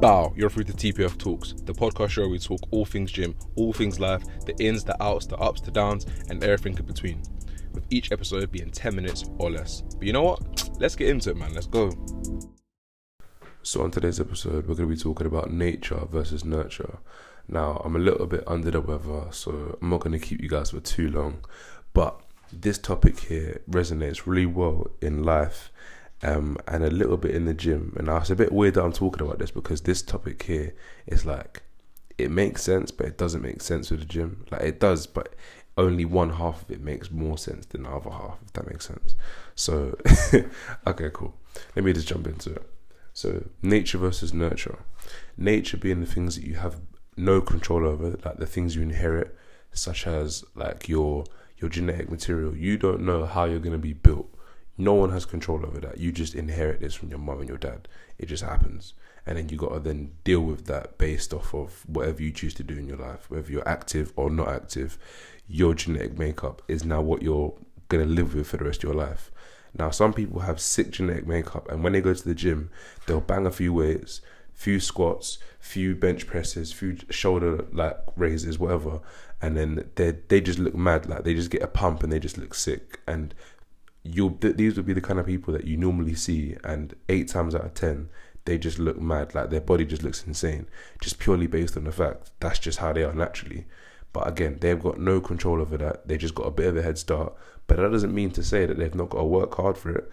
Bow, you're through to TPF Talks, the podcast show where we talk all things gym, all things life, the ins, the outs, the ups, the downs, and everything in between. With each episode being 10 minutes or less. But you know what? Let's get into it, man. Let's go. So, on today's episode, we're going to be talking about nature versus nurture. Now, I'm a little bit under the weather, so I'm not going to keep you guys for too long. But this topic here resonates really well in life um, and a little bit in the gym. And now it's a bit weird that I'm talking about this because this topic here is like it makes sense, but it doesn't make sense with the gym. Like it does, but only one half of it makes more sense than the other half, if that makes sense. So, okay, cool. Let me just jump into it. So, nature versus nurture. Nature being the things that you have no control over, like the things you inherit, such as like your your genetic material. You don't know how you're going to be built no one has control over that. You just inherit this from your mum and your dad. It just happens. And then you got to then deal with that based off of whatever you choose to do in your life, whether you're active or not active. Your genetic makeup is now what you're going to live with for the rest of your life. Now, some people have sick genetic makeup, and when they go to the gym, they'll bang a few weights, few squats, few bench presses, few shoulder like raises, whatever, and then they they just look mad. Like they just get a pump and they just look sick. And you'll th- these would be the kind of people that you normally see, and eight times out of ten, they just look mad, like their body just looks insane, just purely based on the fact that's just how they are naturally. But again, they've got no control over that. They just got a bit of a head start. But that doesn't mean to say that they've not got to work hard for it.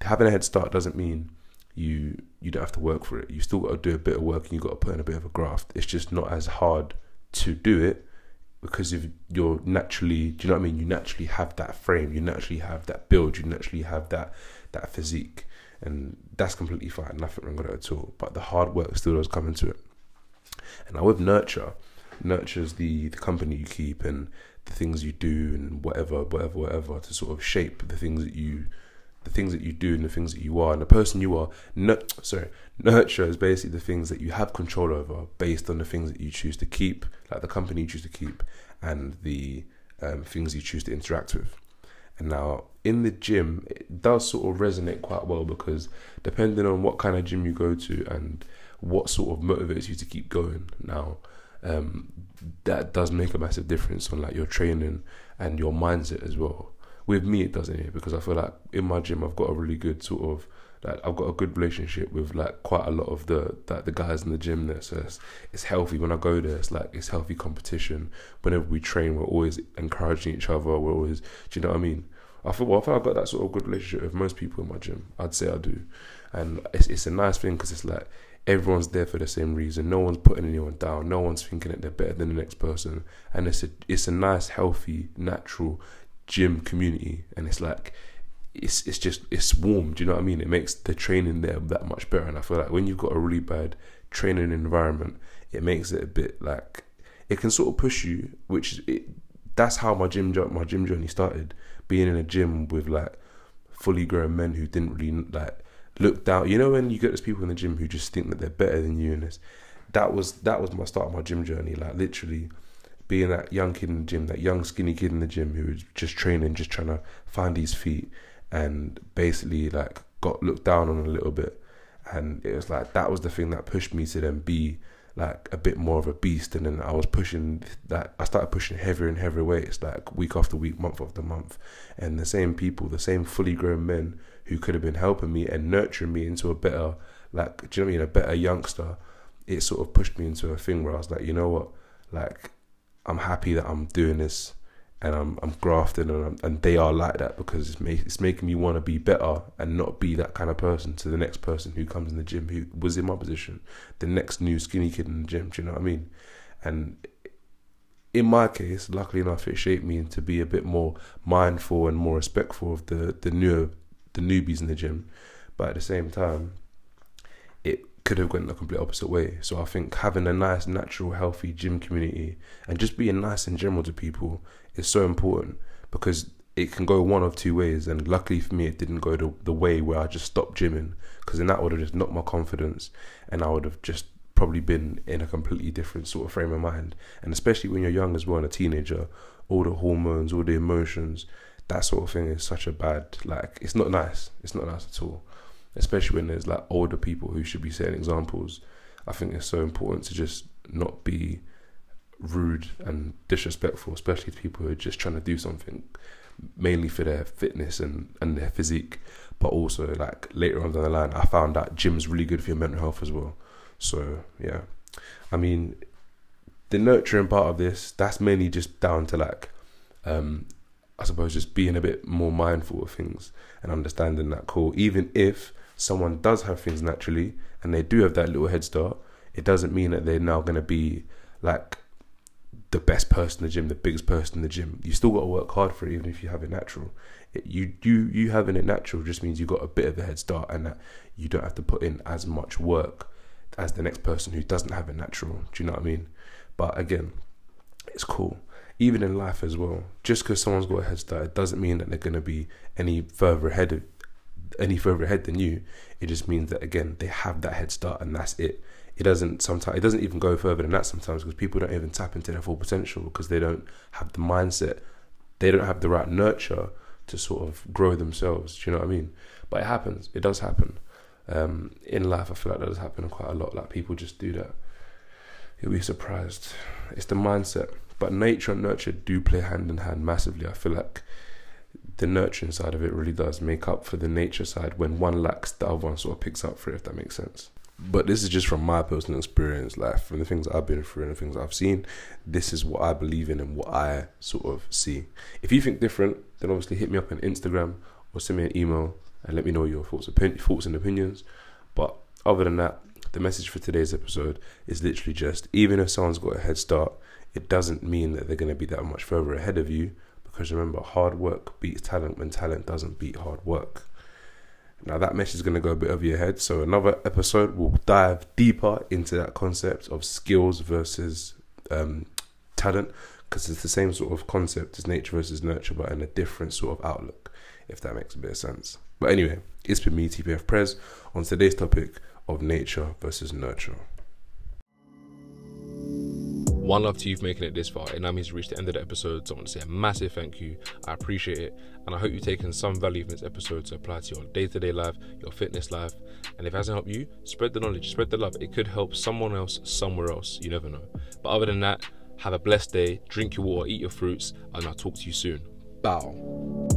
Having a head start doesn't mean you you don't have to work for it. You still got to do a bit of work and you got to put in a bit of a graft. It's just not as hard to do it because if you're naturally, do you know what I mean? You naturally have that frame, you naturally have that build, you naturally have that that physique, and that's completely fine. Nothing wrong with it at all. But the hard work still does come into it. And now with nurture, nurtures the the company you keep and the things you do and whatever, whatever, whatever to sort of shape the things that you the things that you do and the things that you are and the person you are. No, sorry, nurture is basically the things that you have control over based on the things that you choose to keep, like the company you choose to keep, and the um, things you choose to interact with. And now in the gym, it does sort of resonate quite well because depending on what kind of gym you go to and what sort of motivates you to keep going, now um, that does make a massive difference on like your training and your mindset as well with me it doesn't here because I feel like in my gym I've got a really good sort of like I've got a good relationship with like quite a lot of the like the guys in the gym there. So it's, it's healthy when I go there. It's like it's healthy competition. Whenever we train, we're always encouraging each other. We're always, do you know what I mean? I feel well, I feel I've got that sort of good relationship with most people in my gym. I'd say I do, and it's it's a nice thing because it's like everyone's there for the same reason. No one's putting anyone down. No one's thinking that they're better than the next person, and it's a it's a nice, healthy, natural gym community, and it's like it's it's just it's warm. Do you know what I mean? It makes the training there that much better. And I feel like when you've got a really bad training environment, it makes it a bit like it can sort of push you. Which it, that's how my gym my gym journey started. Being in a gym with like fully grown men who didn't really like look down. You know when you get those people in the gym who just think that they're better than you, and this that was that was my start of my gym journey. Like literally being that young kid in the gym, that young skinny kid in the gym who was just training, just trying to find his feet, and basically like got looked down on a little bit, and it was like that was the thing that pushed me to then be like a bit more of a beast, and then I was pushing that I started pushing heavier and heavier weights, like week after week, month after month, and the same people, the same fully grown men who could have been helping me and nurturing me into a better, like do you know what I mean, a better youngster. It sort of pushed me into a thing where I was like, you know what, like I'm happy that I'm doing this and I'm I'm grafting and I'm, and they are like that because it's it's making me want to be better and not be that kind of person to the next person who comes in the gym who was in my position, the next new skinny kid in the gym. Do you know what I mean? And in my case, luckily enough, it shaped me to be a bit more mindful and more respectful of the the newer the newbies in the gym, but at the same time, could have gone the complete opposite way. So I think having a nice, natural, healthy gym community and just being nice in general to people is so important because it can go one of two ways. And luckily for me, it didn't go the, the way where I just stopped gymming because then that would have just knocked my confidence and I would have just probably been in a completely different sort of frame of mind. And especially when you're young as well and a teenager, all the hormones, all the emotions, that sort of thing is such a bad, like, it's not nice. It's not nice at all. Especially when there's like older people who should be setting examples. I think it's so important to just not be rude and disrespectful, especially to people who are just trying to do something mainly for their fitness and, and their physique, but also like later on down the line, I found that gym's really good for your mental health as well. So yeah, I mean, the nurturing part of this that's mainly just down to like, um, I suppose just being a bit more mindful of things and understanding that cool. Even if someone does have things naturally and they do have that little head start, it doesn't mean that they're now going to be like the best person in the gym, the biggest person in the gym. You still got to work hard for it, even if you have it natural. It, you you you having it natural just means you got a bit of a head start, and that you don't have to put in as much work as the next person who doesn't have it natural. Do you know what I mean? But again, it's cool. Even in life as well, just because someone's got a head start, it doesn't mean that they're going to be any further ahead of any further ahead than you. It just means that again they have that head start, and that's it. It doesn't sometimes it doesn't even go further than that sometimes because people don't even tap into their full potential because they don't have the mindset they don't have the right nurture to sort of grow themselves. Do you know what i mean? But it happens. It does happen. Um, in life i feel like that does happen quite a lot. Like people just do that. You'll be surprised. It's the mindset. But nature and nurture do play hand in hand massively i feel like the nurturing side of it really does make up for the nature side when one lacks the other one sort of picks up for it if that makes sense but this is just from my personal experience, like from the things I've been through and the things I've seen. This is what I believe in and what I sort of see. If you think different, then obviously hit me up on Instagram or send me an email and let me know your thoughts, opinion, thoughts and opinions. But other than that, the message for today's episode is literally just even if someone's got a head start, it doesn't mean that they're going to be that much further ahead of you. Because remember, hard work beats talent when talent doesn't beat hard work. Now that message is going to go a bit over your head. So another episode will dive deeper into that concept of skills versus um, talent because it's the same sort of concept as nature versus nurture, but in a different sort of outlook. If that makes a bit of sense. But anyway, it's been me, TPF Prez, on today's topic of nature versus nurture. One love to you for making it this far. It now means reached the end of the episode. So I want to say a massive thank you. I appreciate it. And I hope you've taken some value from this episode to apply to your day to day life, your fitness life. And if it hasn't helped you, spread the knowledge, spread the love. It could help someone else somewhere else. You never know. But other than that, have a blessed day, drink your water, eat your fruits, and I'll talk to you soon. Bow.